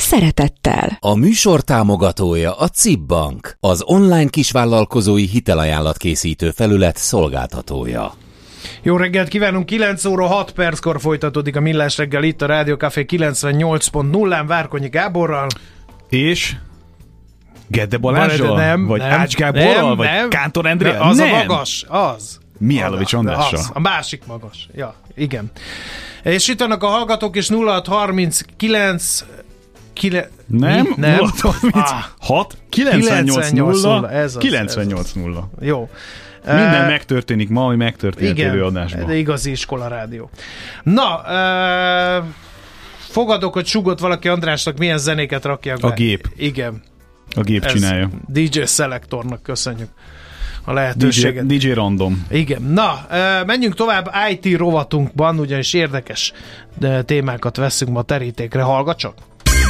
szeretettel. A műsor támogatója a CIP Bank, az online kisvállalkozói hitelajánlat készítő felület szolgáltatója. Jó reggelt kívánunk, 9 óra 6 perckor folytatódik a Millás reggel itt a Rádió Café 98.0-án Várkonyi Gáborral. És Gedde Balázsral? Nem, vagy nem, Ács Gáborral? nem, vagy nem. Kántor Endré? Az nem. a magas, az. Mihálovics Andrással. Az, a másik magas. Ja, igen. És itt vannak a hallgatók, és 0639 Kile... Nem, Mi? nem. 06 98 98 0 0, ez az, 98 0. Jó. Minden megtörténik ma, ami megtörtént Igen, előadásban. de igazi iskola rádió. Na, uh, fogadok, hogy sugott valaki Andrásnak, milyen zenéket rakják be. A gép. Igen. A gép Ez csinálja. DJ Selectornak köszönjük a DJ, lehetőséget. DJ Random. Igen. Na, menjünk tovább IT rovatunkban, ugyanis érdekes de témákat veszünk ma terítékre. Hallgat csak!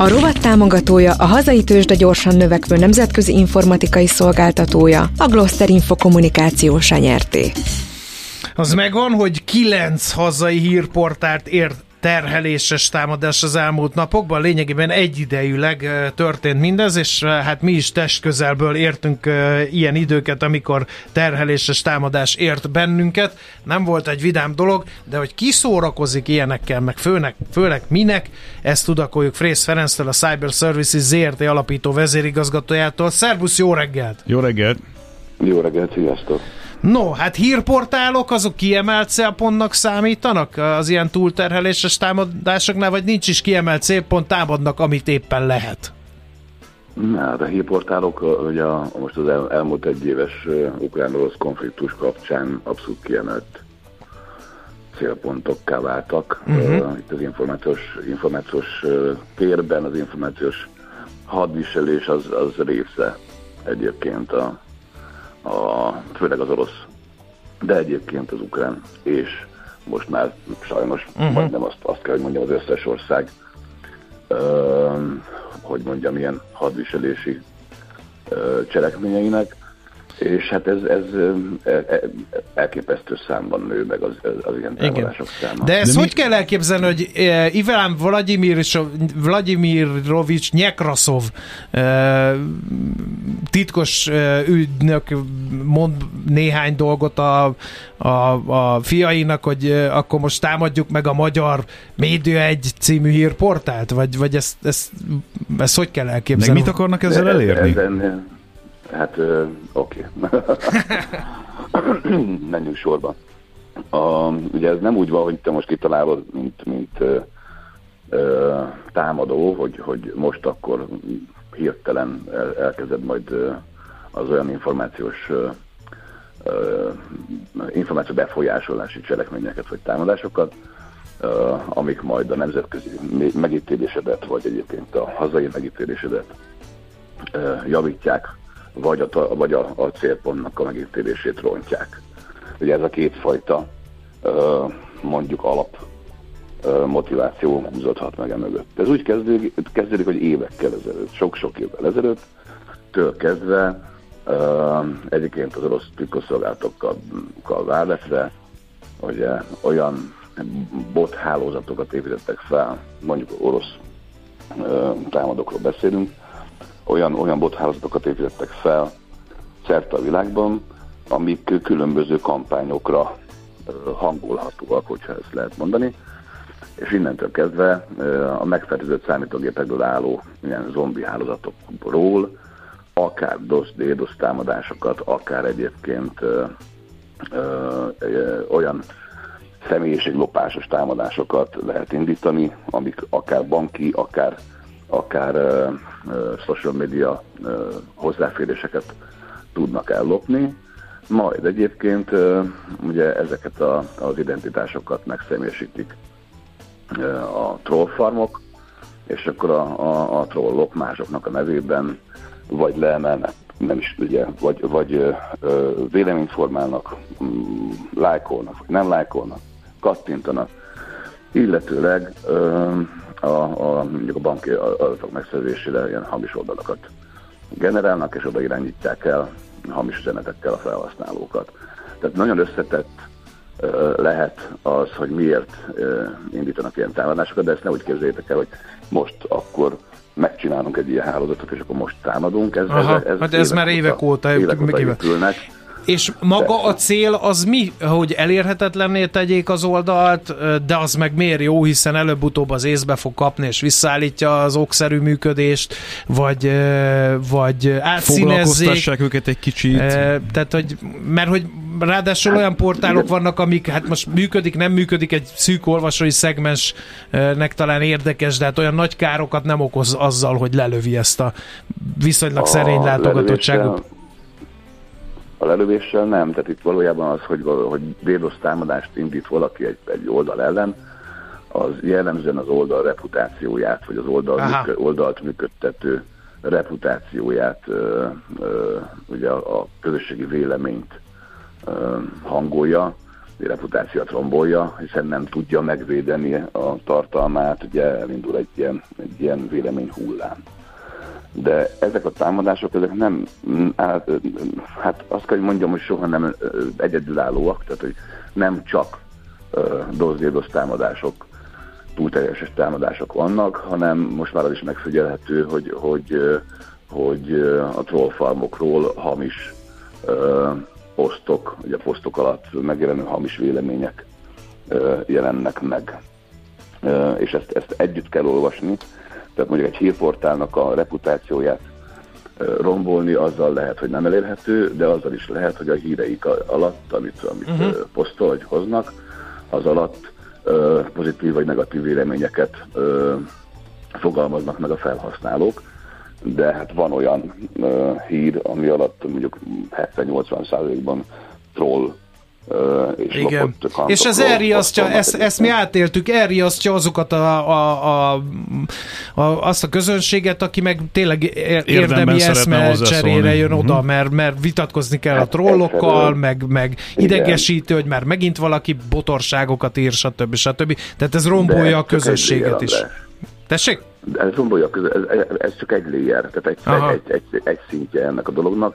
A rovat támogatója a hazai tőzsde gyorsan növekvő nemzetközi informatikai szolgáltatója, a Gloster Info kommunikáció nyerté. Az megvan, hogy kilenc hazai hírportárt ért terheléses támadás az elmúlt napokban. Lényegében egyidejűleg történt mindez, és hát mi is testközelből értünk ilyen időket, amikor terheléses támadás ért bennünket. Nem volt egy vidám dolog, de hogy ki szórakozik ilyenekkel, meg főnek, főleg minek, ezt tudakoljuk Frész Ferenctől, a Cyber Services ZRT alapító vezérigazgatójától. Szervusz, jó reggelt! Jó reggelt! Jó reggelt, sziasztok! No, hát hírportálok azok kiemelt célpontnak számítanak az ilyen túlterheléses támadásoknál, vagy nincs is kiemelt célpont, támadnak, amit éppen lehet? Na, hát a hírportálok ugye a, most az el, elmúlt egy éves ukrán-orosz konfliktus kapcsán abszolút kiemelt célpontokká váltak. Uh-huh. Uh, itt az információs, információs térben az információs hadviselés az, az része egyébként a, a, főleg az orosz, de egyébként az ukrán, és most már sajnos uh-huh. majdnem azt, azt kell, hogy mondjam, az összes ország, ö, hogy mondjam, ilyen hadviselési ö, cselekményeinek, és hát ez, ez e- e- elképesztő számban nő meg az, az ilyen támadások száma. De ezt De hogy mi- kell elképzelni, hogy eh, Iván Vladimir, Vladimirovics Nyekraszov titkos ügynök mond néhány dolgot a, a, a fiainak, hogy akkor most támadjuk meg a magyar Média egy című hírportált? Vagy, vagy ezt, ezt, ezt hogy kell Meg elképzelni? mit akarnak ezzel De elérni? Ezen, hát oké. Menjünk sorba. A, ugye ez nem úgy van, hogy te most kitalálod, mint, mint ö, ö, támadó, hogy, hogy most akkor hirtelen el, elkezded majd ö, az olyan információs ö, ö, információ befolyásolási cselekményeket vagy támadásokat, ö, amik majd a nemzetközi megítélésedet, vagy egyébként a hazai megítélésedet ö, javítják, vagy a, vagy a, a célpontnak a megítélését rontják. Ugye ez a kétfajta mondjuk alap motiváció húzódhat meg emögött. Ez úgy kezdődik, kezdődik, hogy évekkel ezelőtt, sok-sok évvel ezelőtt, től kezdve egyébként az orosz titkosszolgálatokkal válvetve, ugye olyan bothálózatokat építettek fel, mondjuk orosz támadókról beszélünk, olyan, olyan bothálózatokat építettek fel szerte a világban, amik különböző kampányokra hangolhatóak, hogyha ezt lehet mondani. És innentől kezdve a megfertőzött számítógépekből álló ilyen zombi hálózatokról akár DOS, DDoS támadásokat, akár egyébként ö, ö, olyan személyiséglopásos támadásokat lehet indítani, amik akár banki, akár, akár ö, ö, social media hozzáféréseket tudnak ellopni. Majd egyébként ugye ezeket a, az identitásokat megszemélyesítik a trollfarmok, és akkor a, a, a trollok másoknak a nevében vagy leemelnek, nem is ugye, vagy, vagy ö, véleményt formálnak, mm, lájkolnak, vagy nem lájkolnak, kattintanak, illetőleg ö, a, a, mondjuk a banki adatok megszerzésére ilyen hamis oldalakat generálnak, és oda irányítják el hamis üzenetekkel a felhasználókat. Tehát nagyon összetett lehet az, hogy miért indítanak ilyen támadásokat, de ezt ne úgy képzeljétek el, hogy most akkor megcsinálunk egy ilyen hálózatot, és akkor most támadunk. Ez, Aha, ez, ez, hát ez már évek óta, évek óta épülnek. És maga a cél az mi, hogy elérhetetlenné tegyék az oldalt, de az meg miért jó, hiszen előbb-utóbb az észbe fog kapni, és visszaállítja az okszerű működést, vagy, vagy átszínezzék. őket egy kicsit. Tehát, hogy, mert hogy ráadásul olyan portálok vannak, amik hát most működik, nem működik, egy szűk olvasói szegmensnek talán érdekes, de hát olyan nagy károkat nem okoz azzal, hogy lelövi ezt a viszonylag szerény látogatottságot. A lelövéssel nem, tehát itt valójában az, hogy, hogy DDoS támadást indít valaki egy, egy oldal ellen, az jellemzően az oldal reputációját, vagy az oldal működ, oldalt működtető reputációját, ö, ö, ugye a, a közösségi véleményt ö, hangolja, reputációt rombolja, hiszen nem tudja megvédeni a tartalmát, ugye elindul egy ilyen, egy ilyen vélemény hullám de ezek a támadások, ezek nem, hát, hát azt kell, hogy mondjam, hogy soha nem egyedülállóak, tehát hogy nem csak dozdédos támadások, túlterjeses támadások vannak, hanem most már az is megfigyelhető, hogy, hogy, hogy a trollfarmokról hamis posztok, ugye a posztok alatt megjelenő hamis vélemények jelennek meg. És ezt, ezt együtt kell olvasni, tehát mondjuk egy hírportálnak a reputációját rombolni, azzal lehet, hogy nem elérhető, de azzal is lehet, hogy a híreik alatt, amit, amit uh-huh. posztol, vagy hoznak, az alatt pozitív vagy negatív véleményeket fogalmaznak meg a felhasználók, de hát van olyan hír, ami alatt mondjuk 70-80 százalékban troll és Igen. És ez elriasztja, ezt, ezt mi átéltük, elriasztja azokat a, a, a, a, azt a közönséget, aki meg tényleg érdemi eszme cserére jön uh-huh. oda, mert, mert vitatkozni kell hát, a trollokkal, meg, meg idegesítő, hogy már megint valaki botorságokat ír, stb. stb. Tehát ez rombolja a közösséget is. Tessék? Ez rombolja, ez, ez csak egy layer, tehát egy, egy, egy, egy szintje ennek a dolognak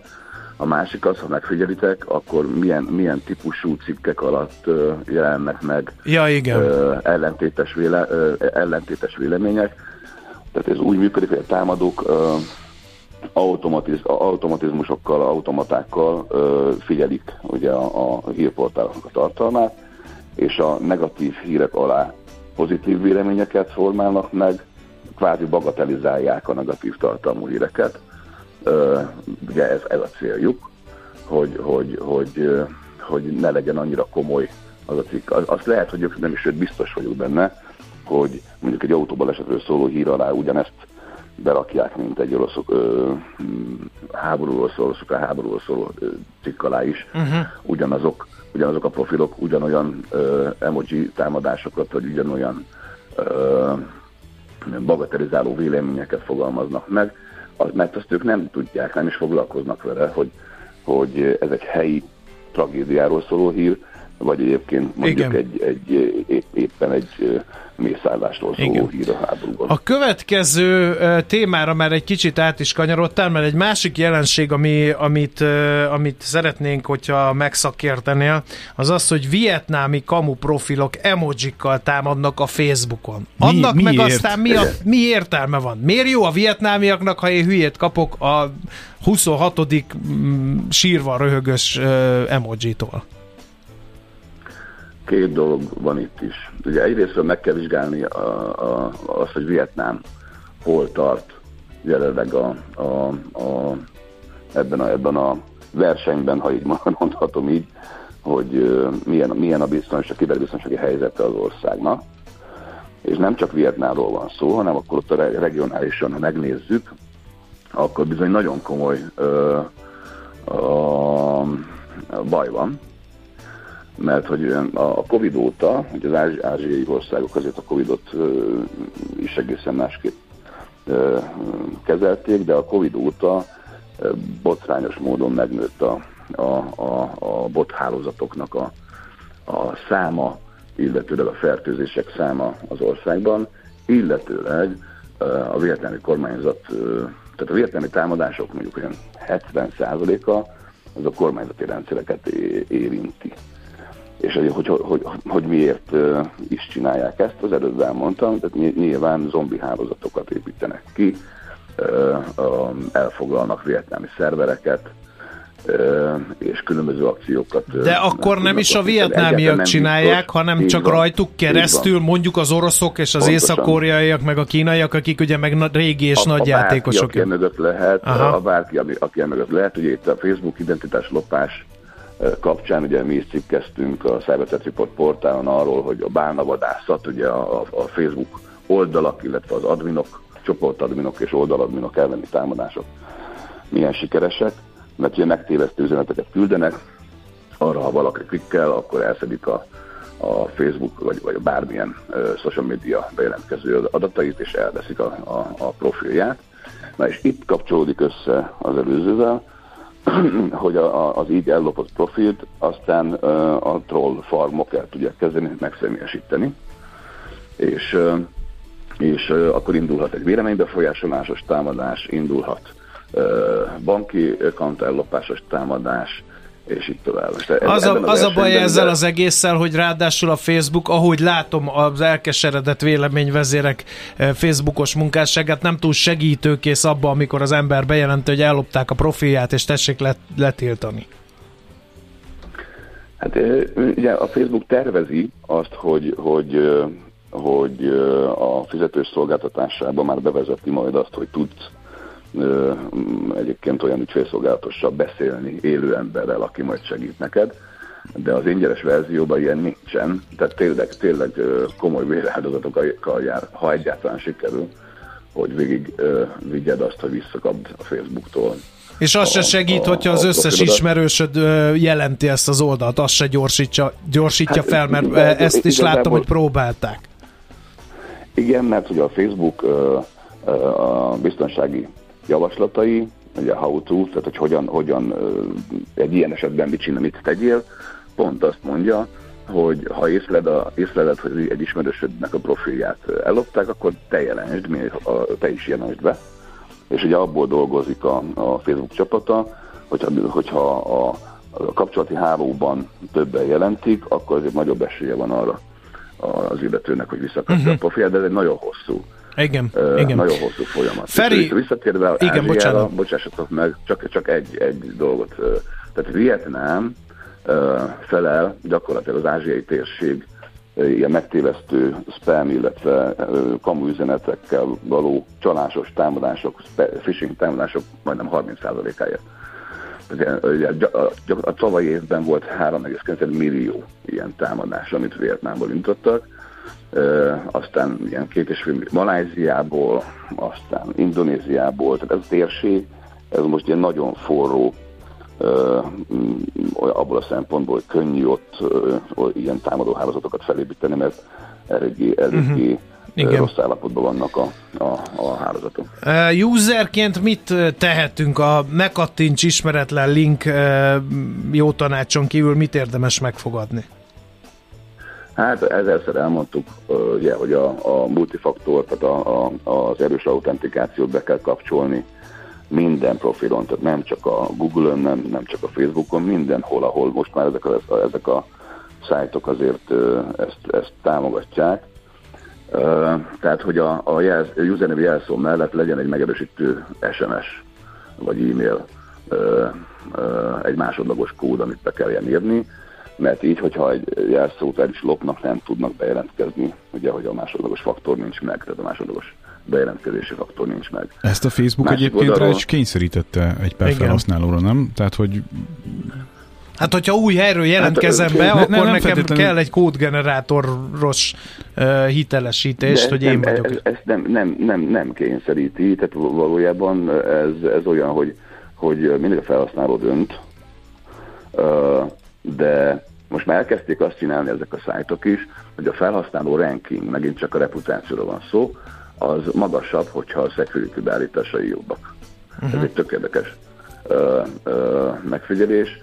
a másik az, ha megfigyelitek, akkor milyen, milyen típusú cikkek alatt uh, jelennek meg ja, igen. Uh, ellentétes, véle, uh, ellentétes vélemények. Tehát ez úgy működik, hogy a támadók uh, automatiz, automatizmusokkal, automatákkal uh, figyelik ugye a, a hírportáloknak a tartalmát, és a negatív hírek alá pozitív véleményeket formálnak meg, kvázi bagatelizálják a negatív tartalmú híreket ugye ez, ez a céljuk, hogy, hogy, hogy, hogy ne legyen annyira komoly az a cikk. Azt lehet, hogy ők nem is, sőt biztos vagyok benne, hogy mondjuk egy autóbalesetről szóló hír alá ugyanezt berakják, mint egy orosz, ö, háborúról szóló, oroszokra háborúról szóló ö, cikk alá is. Uh-huh. Ugyanazok, ugyanazok a profilok, ugyanolyan ö, emoji támadásokat, vagy ugyanolyan ö, bagatelizáló véleményeket fogalmaznak meg mert azt ők nem tudják, nem is foglalkoznak vele, hogy, hogy ez egy helyi tragédiáról szóló hír, vagy egyébként mondjuk egy, egy, épp, éppen egy mészállásról szóló Igen. hír a háborúban. A következő témára már egy kicsit át is kanyarodtál, mert egy másik jelenség, ami, amit, amit szeretnénk, hogyha megszakértenél, az az, hogy vietnámi kamu profilok emojikkal támadnak a Facebookon. Annak mi, meg miért? aztán mi, a, mi értelme van? Miért jó a vietnámiaknak, ha én hülyét kapok a 26. Mm, sírva röhögös emojitól? Két dolog van itt is. Ugye egyrészt meg kell vizsgálni a, a, azt, hogy Vietnám hol tart jelenleg a, a, a ebben a, ebben a versenyben, ha így mondhatom így, hogy milyen, milyen a biztonság, kiberbiztonsági helyzete az országnak. És nem csak Vietnámról van szó, hanem akkor ott a regionálisan, ha megnézzük, akkor bizony nagyon komoly ö, a baj van, mert hogy a Covid óta, hogy az ázsiai országok azért a Covidot is egészen másképp kezelték, de a Covid óta botrányos módon megnőtt a, a, a, a bot hálózatoknak a, a száma, illetőleg a fertőzések száma az országban, illetőleg a vietnámi kormányzat, tehát a vietnámi támadások mondjuk olyan 70%-a az a kormányzati rendszereket érinti. És hogy, hogy, hogy, hogy miért is csinálják ezt, az előbb elmondtam, tehát nyilván zombi hálózatokat építenek ki, elfoglalnak vietnámi szervereket, és különböző akciókat. De akkor nem is a vietnámiak csinálják, biztos. hanem csak van, rajtuk keresztül mondjuk az oroszok és az észak-koreaiak, meg a kínaiak, akik ugye meg régi és a, nagy a játékosok. Bárki, mögött lehet, Aha. a bárki, aki mögött lehet, ugye itt a Facebook identitás lopás kapcsán ugye mi is cikkeztünk a Cyberset Report portálon arról, hogy a bálnavadászat, ugye a, a Facebook oldalak, illetve az adminok, csoportadminok és oldaladminok elleni támadások milyen sikeresek, mert ugye megtévesztő üzeneteket küldenek, arra, ha valaki klikkel, akkor elszedik a, a Facebook vagy, vagy bármilyen uh, social media bejelentkező adatait, és elveszik a, a, a profilját. Na és itt kapcsolódik össze az előzővel, hogy a, a, az így ellopott profilt aztán a troll farmok el tudják kezdeni megszemélyesíteni, és, és akkor indulhat egy véleménybefolyásolásos támadás, indulhat banki kant ellopásos támadás, és így tovább. az a, az a baj ezzel az egésszel, hogy ráadásul a Facebook, ahogy látom az elkeseredett véleményvezérek Facebookos munkásságát, nem túl segítőkész abba, amikor az ember bejelenti, hogy ellopták a profilját, és tessék let, letiltani. Hát ugye a Facebook tervezi azt, hogy, hogy, hogy a fizetős szolgáltatásában már bevezeti majd azt, hogy tudsz egyébként olyan ügyfélszolgálatossal beszélni élő emberrel, aki majd segít neked, de az ingyenes verzióban ilyen nincsen, tehát tényleg, tényleg komoly véráldozatokkal jár, ha egyáltalán sikerül, hogy végig vigyed azt, hogy visszakapd a Facebooktól. És az a, se segít, a, hogyha az összes ismerősöd jelenti ezt az oldalt, az se gyorsítja, gyorsítja hát, fel, mert igen, ezt is láttam, hogy próbálták. Igen, mert ugye a Facebook a biztonsági javaslatai, ugye how to, tehát hogy hogyan, hogyan egy ilyen esetben mit csinál, mit tegyél, pont azt mondja, hogy ha észled, a, észleled, hogy egy ismerősödnek a profilját ellopták, akkor te jelensd, te is jelensd be. És ugye abból dolgozik a, a Facebook csapata, hogyha, hogyha a, a kapcsolati hálóban többen jelentik, akkor azért nagyobb esélye van arra az illetőnek, hogy visszakapja uh-huh. a profilját, de ez egy nagyon hosszú igen, uh, igen. Nagyon hosszú folyamat. Feri, visszatérve igen, Ázsiára, bocsánat. bocsássatok meg, csak, csak egy, egy dolgot. Tehát Vietnám uh, felel gyakorlatilag az ázsiai térség ilyen megtévesztő spam, illetve uh, kamu üzenetekkel való csalásos támadások, phishing támadások majdnem 30%-áért. A, a tavalyi évben volt 3,9 millió ilyen támadás, amit Vietnámból intottak, aztán ilyen két és fél Maláziából, aztán Indonéziából, tehát ez a térség, ez most ilyen nagyon forró, abból a szempontból, hogy könnyű ott ilyen támadó hálózatokat felépíteni, mert eléggé, eléggé uh-huh. Igen. rossz állapotban vannak a, a, a hálózatok. Userként mit tehetünk a ne kattints ismeretlen link jó tanácson kívül, mit érdemes megfogadni? Hát ezerszer elmondtuk, ugye, hogy a, a multifaktor, tehát a, a, az erős autentikációt be kell kapcsolni minden profilon, tehát nem csak a Google-ön, nem, nem csak a Facebookon, mindenhol, ahol most már ezek a, ezek a szájtok azért ezt, ezt támogatják. Tehát, hogy a, a, jelz, username jelszó mellett legyen egy megerősítő SMS vagy e-mail, egy másodlagos kód, amit be kell írni, mert így, hogyha egy jelszót el is lopnak, nem tudnak bejelentkezni, ugye, hogy a másodlagos faktor nincs meg, tehát a másodlagos bejelentkezési faktor nincs meg. Ezt a Facebook Másik egyébként rá oldalról- is kényszerítette egy pár Igen. felhasználóra, nem? Tehát, hogy Hát, hogyha új helyről jelentkezem Hát, be, ne- akkor nem nekem feltétlenül- kell egy kódgenerátoros uh, hitelesítés, De hogy ezt én nem, vagyok. Ez, ezt nem, nem, nem, nem kényszeríti, tehát valójában ez, ez olyan, hogy, hogy mindig a felhasználó dönt, Ö, de most már elkezdték azt csinálni ezek a szájtok is, hogy a felhasználó ranking, megint csak a reputációról van szó, az magasabb, hogyha a security beállításai jobbak. Uh-huh. Ez egy tök érdekes ö, ö, megfigyelés.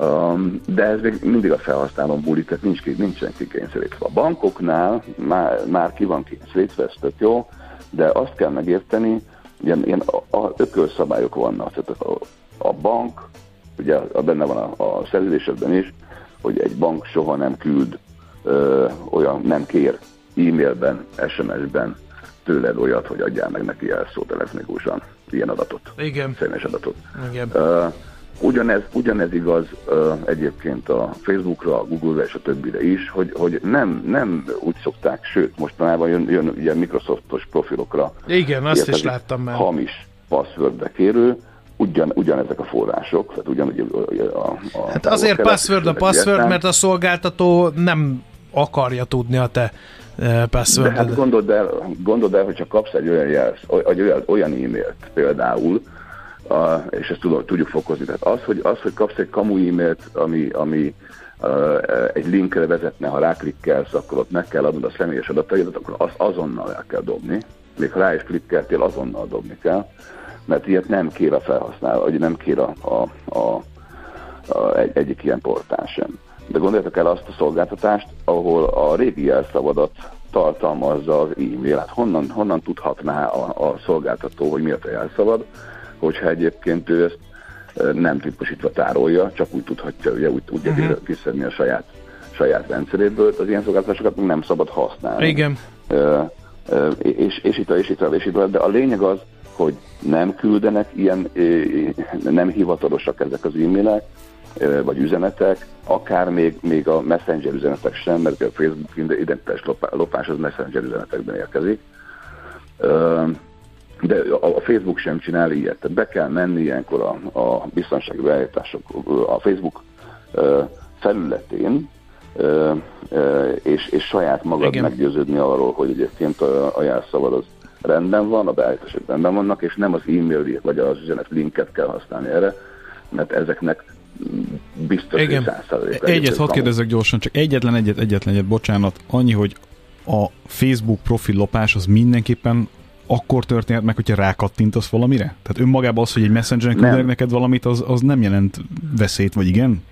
Um, de ez még mindig a felhasználón múlik, tehát nincs, ki- nincsen kikényszerítve. A bankoknál már, már ki van kényszerítve, ez tök jó, de azt kell megérteni, ilyen, ilyen a, a ökölszabályok vannak. Tehát a, a bank, ugye a, benne van a, a szerződésedben is, hogy egy bank soha nem küld ö, olyan, nem kér e-mailben, SMS-ben tőled olyat, hogy adjál meg neki jelszót elektronikusan, ilyen adatot, Igen, személyes adatot. igen. Ö, Ugyanez, ugyanez igaz ö, egyébként a Facebookra, a Google-ra és a többire is, hogy, hogy nem, nem úgy szokták, sőt, mostanában jön, jön ilyen Microsoftos profilokra Igen, azt is láttam már. hamis passwordbe kérő, ugyan, ugyanezek a források, tehát ugyanúgy a, a, a Hát azért kelet- password a password, mert a szolgáltató nem akarja tudni a te eh, De hát gondold el, gondold el, hogyha kapsz egy olyan jelsz, egy olyan, olyan e-mailt például, a, és ezt tudom, tudjuk fokozni. Tehát az, hogy, az, hogy kapsz egy kamu e-mailt, ami, ami uh, egy linkre vezetne, ha ráklikkelsz, akkor ott meg kell adnod a személyes adataidat, akkor azt azonnal el kell dobni. Még ha rá is klikkeltél, azonnal dobni kell, mert ilyet nem kér a felhasználó, vagy nem kér a, a, a, a, egy, egyik ilyen portál sem. De gondoljatok el azt a szolgáltatást, ahol a régi jelszavadat tartalmazza az e-mail. Hát honnan, honnan tudhatná a, a szolgáltató, hogy mi a te jelszavad, hogyha egyébként ő ezt e, nem típusítva tárolja, csak úgy tudhatja, ugye úgy tudja uh-huh. kiszedni a saját, saját rendszeréből, az ilyen szolgáltatásokat még nem szabad használni. Igen. Ö, ö, és, és itt és itt és itt. De a lényeg az, hogy nem küldenek ilyen, nem hivatalosak ezek az e-mailek, vagy üzenetek, akár még, még a messenger üzenetek sem, mert a Facebook identitás lopá- lopás az messenger üzenetekben érkezik. De a Facebook sem csinál ilyet. Tehát be kell menni ilyenkor a, a biztonsági beállítások a Facebook felületén, és, és saját magad. Igen. meggyőződni arról, hogy egyébként a, a jelszavad az rendben van, a beállítások rendben vannak, és nem az e-mail vagy az üzenet linket kell használni erre, mert ezeknek biztos, Igen. hogy 100% egyet hadd kamu. kérdezzek gyorsan, csak egyetlen egyet, egyetlen egyet, bocsánat, annyi, hogy a Facebook profil lopás az mindenképpen akkor történhet meg, hogyha rákattintasz valamire? Tehát önmagában az, hogy egy messengeren küldenek neked valamit, az, az nem jelent veszélyt, vagy igen?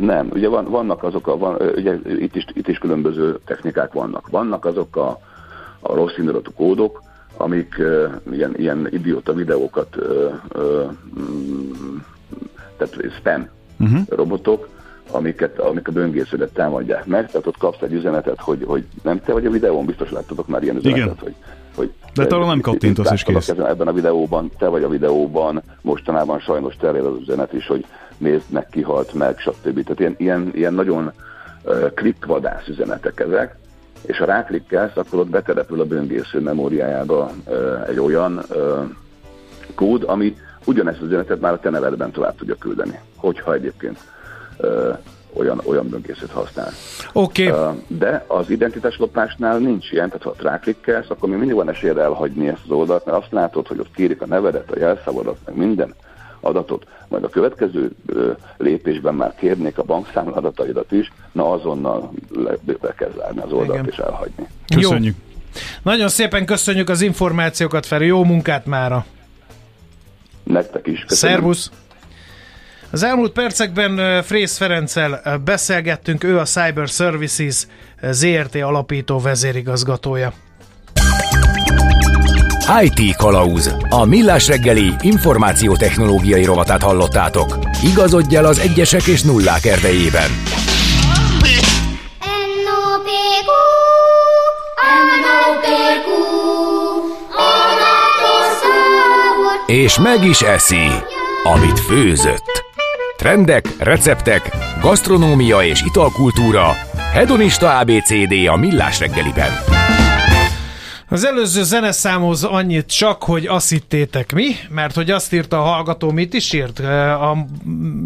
Nem, ugye van, vannak azok a, van, ugye itt is, itt is különböző technikák vannak. Vannak azok a, a rossz indulatú kódok, amik uh, ilyen, ilyen idióta videókat, uh, uh, tehát spam Uh-huh. robotok, amiket, amik a böngésződet támadják meg, tehát ott kapsz egy üzenetet, hogy, hogy nem te vagy a videón, biztos láttatok már ilyen üzenetet, Igen. hogy, hogy De arra nem kattintasz, és kész. kezem Ebben a videóban, te vagy a videóban, mostanában sajnos terjed az üzenet is, hogy nézd meg, kihalt meg, stb. Tehát ilyen, ilyen, ilyen nagyon uh, klippvadász üzenetek ezek, és ha ráklikkelsz, akkor ott beterepül a böngésző memóriájába egy olyan kód, ami ugyanezt az üzenetet már a te nevedben tovább tudja küldeni, hogyha egyébként olyan, olyan böngészőt használ. Oké, okay. De az identitáslopásnál nincs ilyen, tehát ha ráklikkelsz, akkor még mindig van esélyed elhagyni ezt az oldalt, mert azt látod, hogy ott kérik a nevedet, a jelszavadat, meg minden adatot, majd a következő lépésben már kérnék a bankszámla adataidat is, na azonnal le, be kell zárni az oldalt Igen. és elhagyni. Köszönjük. nagyon szépen köszönjük az információkat, Feri, jó munkát mára! Nektek is. Köszönöm. Szervusz! Az elmúlt percekben Frész Ferenccel beszélgettünk, ő a Cyber Services ZRT alapító vezérigazgatója. IT Kalauz. A millás reggeli információtechnológiai rovatát hallottátok. Igazodj el az egyesek és nullák erdejében. És meg is eszi, amit főzött. Trendek, receptek, gasztronómia és italkultúra. Hedonista ABCD a millás reggeliben. Az előző zeneszámhoz annyit csak, hogy azt hittétek mi, mert hogy azt írta a hallgató, mit is írt? A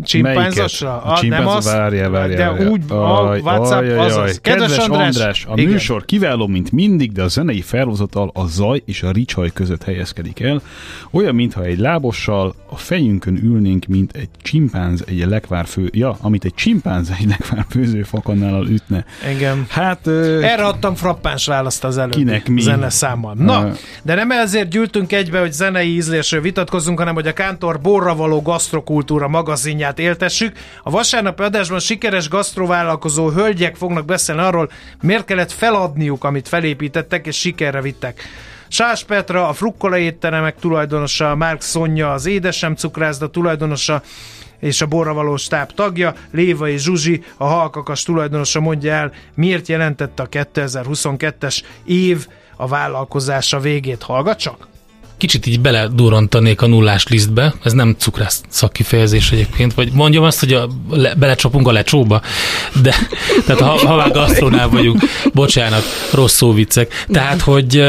csimpánzasra? Melyiket? A csimpánz, várja, várja, De várja. úgy, a WhatsApp, aj, aj, azaz. aj. Kedves, Kedves András, András, a igen. műsor kiváló, mint mindig, de a zenei felhozatal a zaj és a ricsaj között helyezkedik el. Olyan, mintha egy lábossal a fejünkön ülnénk, mint egy csimpánz egy lekvár fő... Ja, amit egy csimpánz egy lekvár főző fakannál ütne. Engem. Hát... ö, Erre adtam frappáns választ az előbbi Kinek mi? Zeneszámmal. Na, de nem ezért gyűltünk egybe, hogy zenei ízlésről vitatkozzunk, hanem hogy a Kántor borra való gasztrokultúra magazinját éltessük. A vasárnapi adásban sikeres gasztrovállalkozó hölgyek fognak beszélni arról, miért kellett feladniuk, amit felépítettek, és sikerre vittek. Sás Petra, a frukkola étteremek tulajdonosa, Márk Szonya, az édesem cukrászda tulajdonosa, és a borravaló stáb tagja, Léva és Zsuzsi, a halkakas tulajdonosa mondja el, miért jelentette a 2022-es év a vállalkozása végét. Hallgat csak! Kicsit így beledurrantanék a nullás lisztbe, ez nem cukrász szakkifejezés egyébként, vagy mondjam azt, hogy a, le, belecsapunk a lecsóba, de tehát ha, ha már gasztronál vagyunk, bocsánat, rossz szóviccek. Tehát, hogy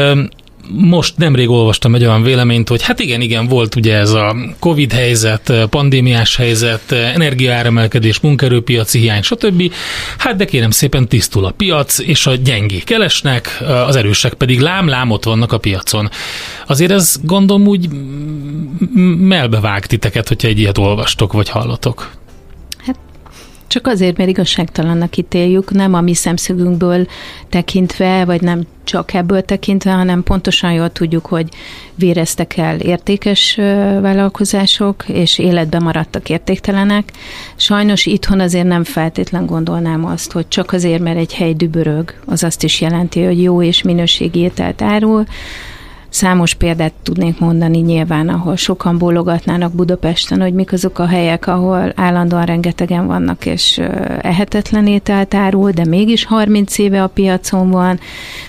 most nemrég olvastam egy olyan véleményt, hogy hát igen, igen, volt ugye ez a Covid helyzet, pandémiás helyzet, energiaáremelkedés, munkerőpiaci hiány, stb. Hát de kérem szépen tisztul a piac, és a gyengék elesnek, az erősek pedig lám-lám ott vannak a piacon. Azért ez gondolom úgy melbevág titeket, hogyha egy ilyet olvastok, vagy hallotok. Csak azért, mert igazságtalannak ítéljük, nem a mi szemszögünkből tekintve, vagy nem csak ebből tekintve, hanem pontosan jól tudjuk, hogy véreztek el értékes vállalkozások, és életben maradtak értéktelenek. Sajnos itthon azért nem feltétlen gondolnám azt, hogy csak azért, mert egy hely dübörög, az azt is jelenti, hogy jó és minőségi ételt árul, Számos példát tudnék mondani nyilván, ahol sokan bólogatnának Budapesten, hogy mik azok a helyek, ahol állandóan rengetegen vannak, és ehetetlen ételt árul, de mégis 30 éve a piacon van,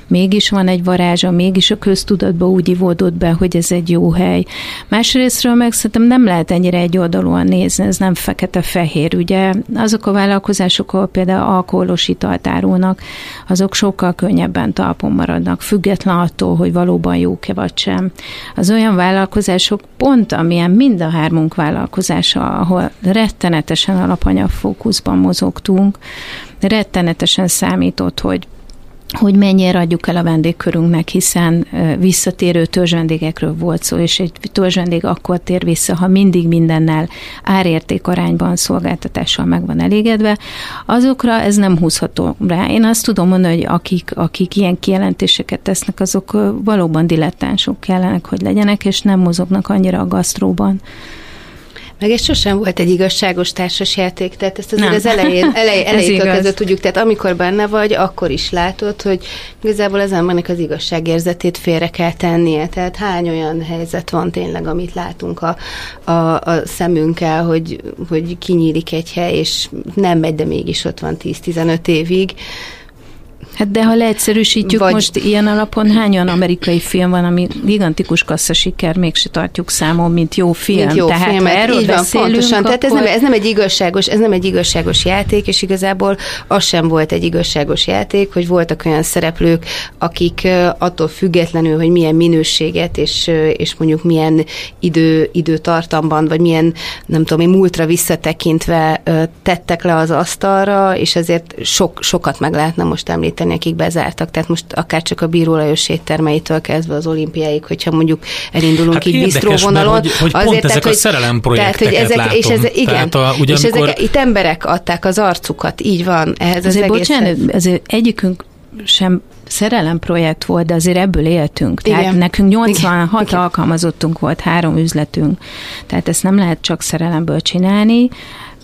mégis van egy varázsa, mégis a köztudatba úgy ivódott be, hogy ez egy jó hely. Másrésztről meg szerintem nem lehet ennyire egyoldalúan nézni, ez nem fekete-fehér. Ugye azok a vállalkozások, ahol például alkoholos italt árulnak, azok sokkal könnyebben talpon maradnak, független attól, hogy valóban jók-e vagy sem. Az olyan vállalkozások pont, amilyen mind a hármunk vállalkozása, ahol rettenetesen alapanyag fókuszban mozogtunk, rettenetesen számított, hogy hogy mennyire adjuk el a vendégkörünknek, hiszen visszatérő törzsvendégekről volt szó, és egy törzsvendég akkor tér vissza, ha mindig mindennel árérték arányban szolgáltatással meg van elégedve, azokra ez nem húzható rá. Én azt tudom mondani, hogy akik, akik ilyen kijelentéseket tesznek, azok valóban dilettánsok kellenek, hogy legyenek, és nem mozognak annyira a gasztróban. Meg ez sosem volt egy igazságos társasjáték, tehát ezt azért Nem. az elején, elej, elejétől kezdve tudjuk, tehát amikor benne vagy, akkor is látod, hogy igazából az embernek az igazságérzetét félre kell tennie. Tehát hány olyan helyzet van tényleg, amit látunk a, a, a szemünkkel, hogy, hogy kinyílik egy hely, és nem megy, de mégis ott van 10-15 évig. Hát de ha leegyszerűsítjük, Vagy- most ilyen alapon hány olyan amerikai film van, ami gigantikus kasszasiker, mégse tartjuk számon, mint jó film. Mint jó Tehát filmet. ha erről Így van, pontosan. Tehát ez akkor... nem, ez nem egy igazságos, ez nem egy igazságos játék, és igazából az sem volt egy igazságos játék, hogy voltak olyan szereplők, akik attól függetlenül, hogy milyen minőséget és, és mondjuk milyen idő, időtartamban, vagy milyen, nem tudom én, múltra visszatekintve tettek le az asztalra, és ezért sok, sokat meg lehetne most említeni, akik bezártak. Tehát most akár csak a Bíró Lajos éttermeitől kezdve az olimpiáig, hogyha mondjuk elindulunk Hát így érdekes, bistróvonalon. mert hogy- hogy pont ezek a szerelemprojekteket tehát, hogy ezek, és látom. ez, igen, Tehát a- ugye és amikor- ezek, itt emberek adták az arcukat, így van, ehhez az Azért egész. bocsánat, azért egyikünk sem szerelemprojekt volt, de azért ebből éltünk. Tehát Igen. nekünk 86 Igen. alkalmazottunk volt, három üzletünk. Tehát ezt nem lehet csak szerelemből csinálni.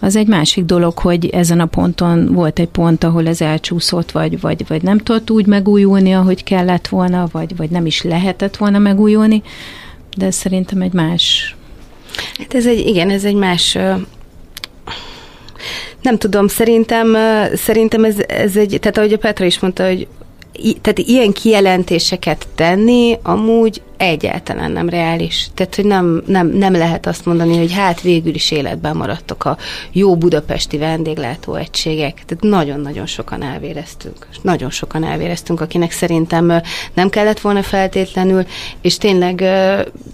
Az egy másik dolog, hogy ezen a ponton volt egy pont, ahol ez elcsúszott, vagy, vagy, vagy nem tudott úgy megújulni, ahogy kellett volna, vagy, vagy nem is lehetett volna megújulni, de szerintem egy más Hát ez egy, igen, ez egy más... Nem tudom, szerintem, szerintem ez, ez egy, tehát ahogy a Petra is mondta, hogy i- tehát ilyen kijelentéseket tenni amúgy egyáltalán nem reális. Tehát, hogy nem, nem, nem lehet azt mondani, hogy hát végül is életben maradtak a jó budapesti vendéglátóegységek. Tehát nagyon-nagyon sokan elvéreztünk. Nagyon sokan elvéreztünk, akinek szerintem nem kellett volna feltétlenül, és tényleg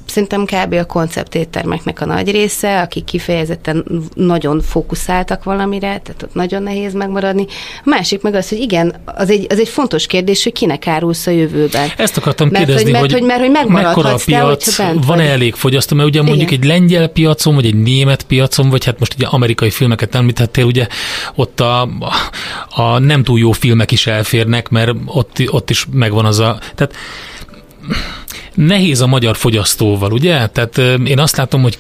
szerintem kb. a konceptéttermeknek a nagy része, akik kifejezetten nagyon fókuszáltak valamire, tehát ott nagyon nehéz megmaradni. A másik meg az, hogy igen, az egy, az egy fontos kérdés, hogy kinek árulsz a jövőben. Ezt akartam Mert kérdezni, hogy- mert hogy- mert hogy megmaradhatsz mekkora a piac, van-e vagy. elég fogyasztó, mert ugye mondjuk Igen. egy lengyel piacon, vagy egy német piacon, vagy hát most ugye amerikai filmeket említettél, ugye ott a, a, nem túl jó filmek is elférnek, mert ott, ott is megvan az a... Tehát nehéz a magyar fogyasztóval, ugye? Tehát én azt látom, hogy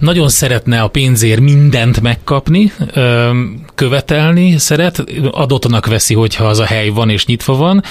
nagyon szeretne a pénzért mindent megkapni, követelni szeret, adottanak veszi, hogyha az a hely van és nyitva van,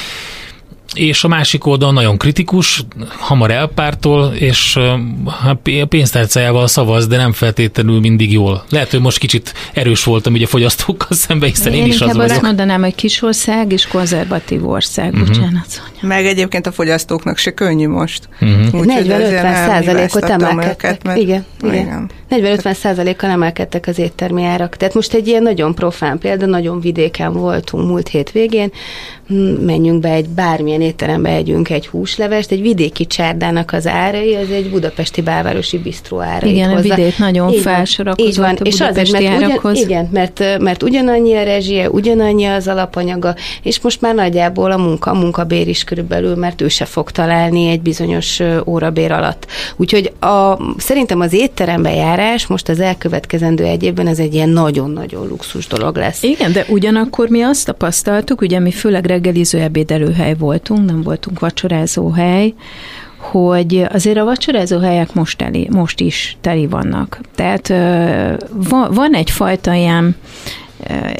és a másik oldal nagyon kritikus, hamar elpártol, és ö, hát pénztárcájával szavaz, de nem feltétlenül mindig jól. Lehet, hogy most kicsit erős voltam ugye a fogyasztókkal szemben, hiszen én, Én is az inkább azt vagyok. mondanám, hogy kis ország és konzervatív ország. Mhm. Bocsánat, Szonya. Meg egyébként a fogyasztóknak se könnyű most. Mhm. Úgyhogy azért 40-50 százalékot emelkedtek. őket, mert- igen, igen. igen. 40-50 százalékkal emelkedtek az éttermi árak. Tehát most egy ilyen nagyon profán példa, nagyon vidéken voltunk múlt hét végén, Mm, menjünk be egy bármilyen étterembe, együnk egy húslevest, egy vidéki csárdának az árai, az egy budapesti belvárosi bistró árai. Igen, a vidék nagyon Így felsorakozott így van. a És azért, mert ugyan, árakhoz. igen, mert, mert ugyanannyi a rezsie, ugyanannyi az alapanyaga, és most már nagyjából a munka, a munkabér is körülbelül, mert ő se fog találni egy bizonyos órabér alatt. Úgyhogy a, szerintem az étterembe járás most az elkövetkezendő egy évben ez egy ilyen nagyon-nagyon luxus dolog lesz. Igen, de ugyanakkor mi azt tapasztaltuk, ugye mi főleg reggeliző ebédelőhely voltunk, nem voltunk vacsorázó hely, hogy azért a vacsorázó helyek most, teli, most is teli vannak. Tehát van, van egyfajta ilyen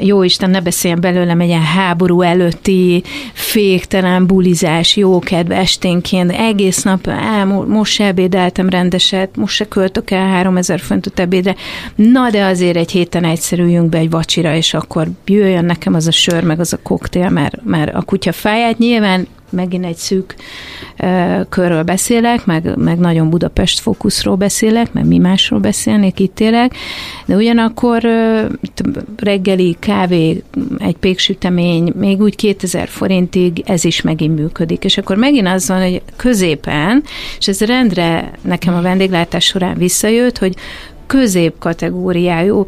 jó Isten, ne beszéljen belőlem egy ilyen háború előtti féktelen bulizás, jókedv esténként, egész nap, á, mo- most se ebédeltem rendeset, most se költök el 3000 fontot ebédre, na de azért egy héten egyszerűjünk be egy vacsira, és akkor jöjjön nekem az a sör, meg az a koktél, mert, mert a kutya fáját nyilván megint egy szűk ö, körről beszélek, meg, meg nagyon Budapest fókuszról beszélek, meg mi másról beszélnék, itt élek, de ugyanakkor ö, reggeli kávé, egy péksütemény, még úgy 2000 forintig ez is megint működik. És akkor megint az van, hogy középen, és ez rendre nekem a vendéglátás során visszajött, hogy középkategóriájú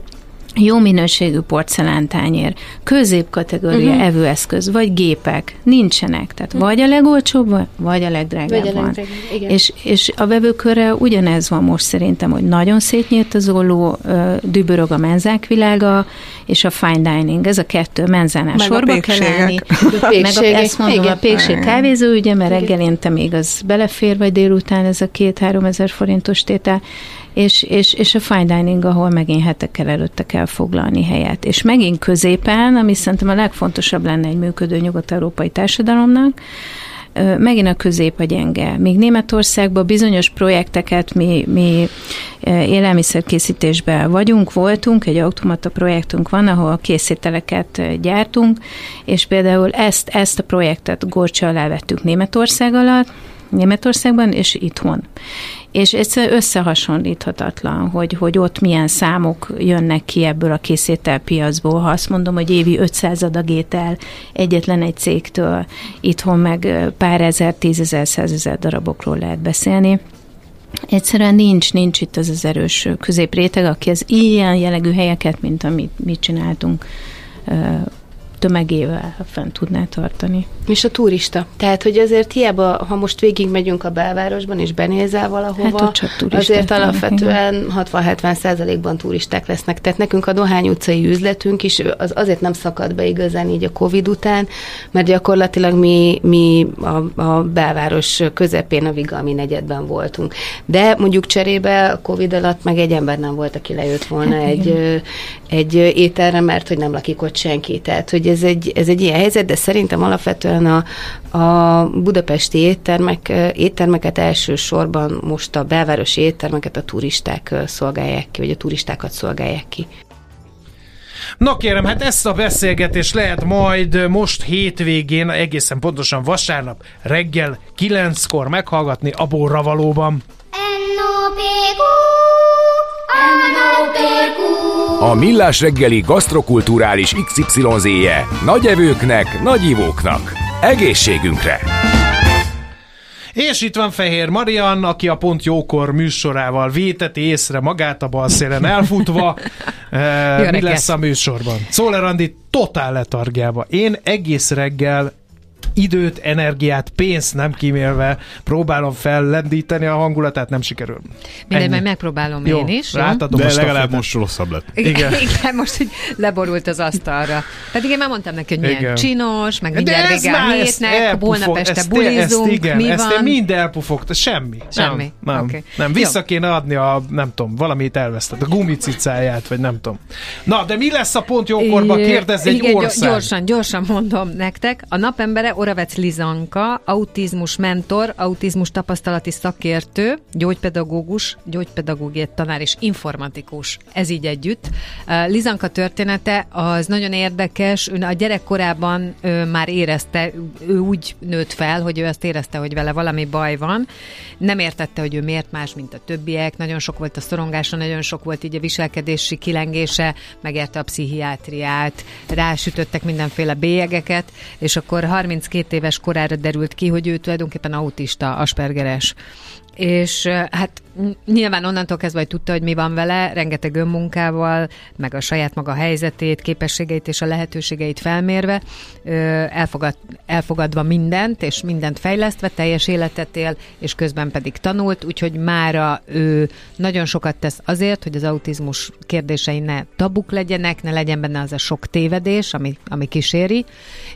jó minőségű porcelántányér, középkategória Mhm. uh-huh. evőeszköz, vagy gépek nincsenek. Tehát vagy a legolcsóbb, vagy a legdrágább Vagy a van. igen. És, és a vevőkörre ugyanez van most szerintem, hogy nagyon szétnyílt az olló, dübörög a menzák világa, és a fine dining, ez a kettő menzánál Meg sorba kell állni. Meg a, ezt mondom, igen. a pékség kávézó, ugye, mert reggelinte még az belefér, vagy délután ez a két-három ezer forintos tétel, és, és, és a fine dining, ahol megint hetekkel előtte kell foglalni helyet. És megint középen, ami szerintem a legfontosabb lenne egy működő nyugat-európai társadalomnak, megint a közép a gyenge. Míg Németországban bizonyos projekteket mi, mi élelmiszerkészítésben vagyunk, voltunk, egy automata projektünk van, ahol készételeket ö, gyártunk, és például ezt, ezt a projektet gorcsa alá vettük Németország alatt, Németországban és itthon. És egyszerűen összehasonlíthatatlan, hogy, hogy ott milyen számok jönnek ki ebből a készételpiacból. Ha azt mondom, hogy évi 500 adag étel egyetlen egy cégtől, itthon meg pár ezer, tízezer, százezer darabokról lehet beszélni. Egyszerűen nincs, nincs itt az az erős középréteg, aki az ilyen jellegű helyeket, mint amit mi csináltunk, tömegével fent tudná tartani. És a turista. Tehát, hogy azért hiába, ha most végig megyünk a belvárosban, és benézel valahova, Hát csak azért alapvetően 60-70 százalékban turisták lesznek. Tehát nekünk a Dohány utcai üzletünk is az azért nem szakad be igazán így a Covid után, mert gyakorlatilag mi, mi a, a belváros közepén a Vigalmi negyedben voltunk. De mondjuk cserébe a Covid alatt meg egy ember nem volt, aki lejött volna Hát egy, igen. egy ételre, mert hogy nem lakik ott senki. Tehát, hogy ez egy, ez egy ilyen helyzet, de szerintem alapvetően a, a budapesti éttermek, éttermeket elsősorban most a belvárosi éttermeket a turisták szolgálják ki, vagy a turistákat szolgálják ki. Na kérem, hát ezt a beszélgetést lehet majd most hétvégén, egészen pontosan vasárnap reggel 9-kor meghallgatni a borravalóban. A Millás reggeli gasztrokulturális XYZ-je nagy evőknek, nagy ivóknak. Egészségünkre! És itt van Fehér Marian, aki a Pont Jókor műsorával véteti észre magát a balszélen elfutva. Eh, Mi lesz a műsorban? Szóler Andi totál letargiába. Én egész reggel időt, energiát, pénzt nem kímélve próbálom fellendíteni a hangulatát, nem sikerül. Mindegy, majd megpróbálom Jó, én is. jó? rátadom De a legalább most rosszabb lett. Igen. Igen, most, hogy leborult az asztalra. Pedig én már mondtam neki, hogy milyen Igen. csinos, meg mindjárt vége a ezt hétnek, holnap este ezt, ezt, bulizunk, igen, mi ezt én van? mind elpufogta, semmi. Semmi, Nem, nem, oké. nem. Jó. vissza kéne adni a, nem tudom, valamit elvesztett, a gumicicáját, vagy nem tudom. Na, de mi lesz a pont jókorban? Kérdezz egy igen, ország. Gyorsan, gyorsan mondom nektek. A napembere Oravec Lizanka, autizmus mentor, autizmus tapasztalati szakértő, gyógypedagógus, gyógypedagógiai tanár és informatikus. Ez így együtt. Lizanka története az nagyon érdekes. Ő a gyerekkorában ő már érezte, ő úgy nőtt fel, hogy ő azt érezte, hogy vele valami baj van. Nem értette, hogy ő miért más, mint a többiek. Nagyon sok volt a szorongása, nagyon sok volt így a viselkedési kilengése, megérte a pszichiátriát, rásütöttek mindenféle bélyegeket, és akkor 32 éves korára derült ki, hogy ő tulajdonképpen autista, aspergeres. És hát nyilván onnantól kezdve, hogy tudta, hogy mi van vele, rengeteg önmunkával, meg a saját maga helyzetét, képességeit és a lehetőségeit felmérve, elfogad, elfogadva mindent, és mindent fejlesztve, teljes életet él, és közben pedig tanult, úgyhogy mára ő nagyon sokat tesz azért, hogy az autizmus kérdései ne tabuk legyenek, ne legyen benne az a sok tévedés, ami, ami kíséri,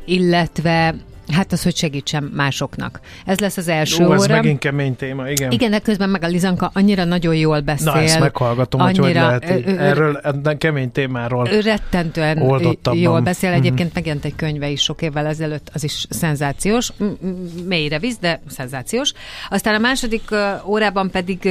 illetve Hát az, hogy segítsen másoknak. Ez lesz az első Ó, ez óra. megint kemény téma, igen. Igen, de közben meg a Lizanka annyira nagyon jól beszél. Na, ezt meghallgatom, hogy hogy annyira, lehet ö- ö- Erről, a kemény témáról. rettentően jól beszél. Mhm. Egyébként megjelent egy könyve is sok évvel ezelőtt, az is szenzációs. Mélyre visz, de szenzációs. Aztán a második órában pedig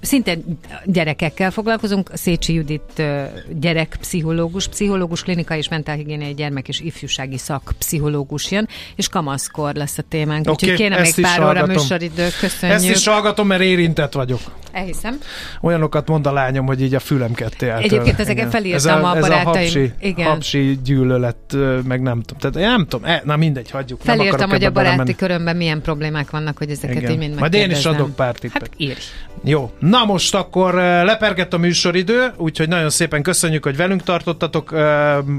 szintén gyerekekkel foglalkozunk. Szécsi Judit gyerekpszichológus, pszichológus, klinikai és mentálhigiéniai gyermek és ifjúsági szakpszichológus jön, és kamaszkor lesz a témánk. Oké, Úgyhogy kéne még pár óra műsoridő. Köszönjük. Ezt is hallgatom, mert érintett vagyok. Elhiszem. Olyanokat mond a lányom, hogy így a fülem ketté állt. Egyébként ezeket felírtam ez a ez barátaim. a hapsi, Igen. hapsi gyűlölet, meg nem tudom. Tehát nem tudom, e, na mindegy, hagyjuk. Felírtam, hogy a baráti belemenni. körömben milyen problémák vannak, hogy ezeket Igen. így mind Majd én is adok pár tippet. Hát írj. Jó, na most akkor lepergett a műsoridő, úgyhogy nagyon szépen köszönjük, hogy velünk tartottatok.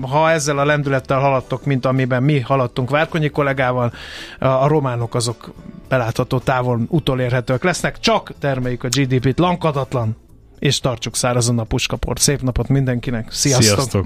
Ha ezzel a lendülettel haladtok, mint amiben mi haladtunk Várkonyi kollégával, a románok azok belátható távol utolérhetők lesznek, csak termeljük a GDP-t lankadatlan, és tartsuk szárazon a puskaport. Szép napot mindenkinek, sziasztok! Sziasztok!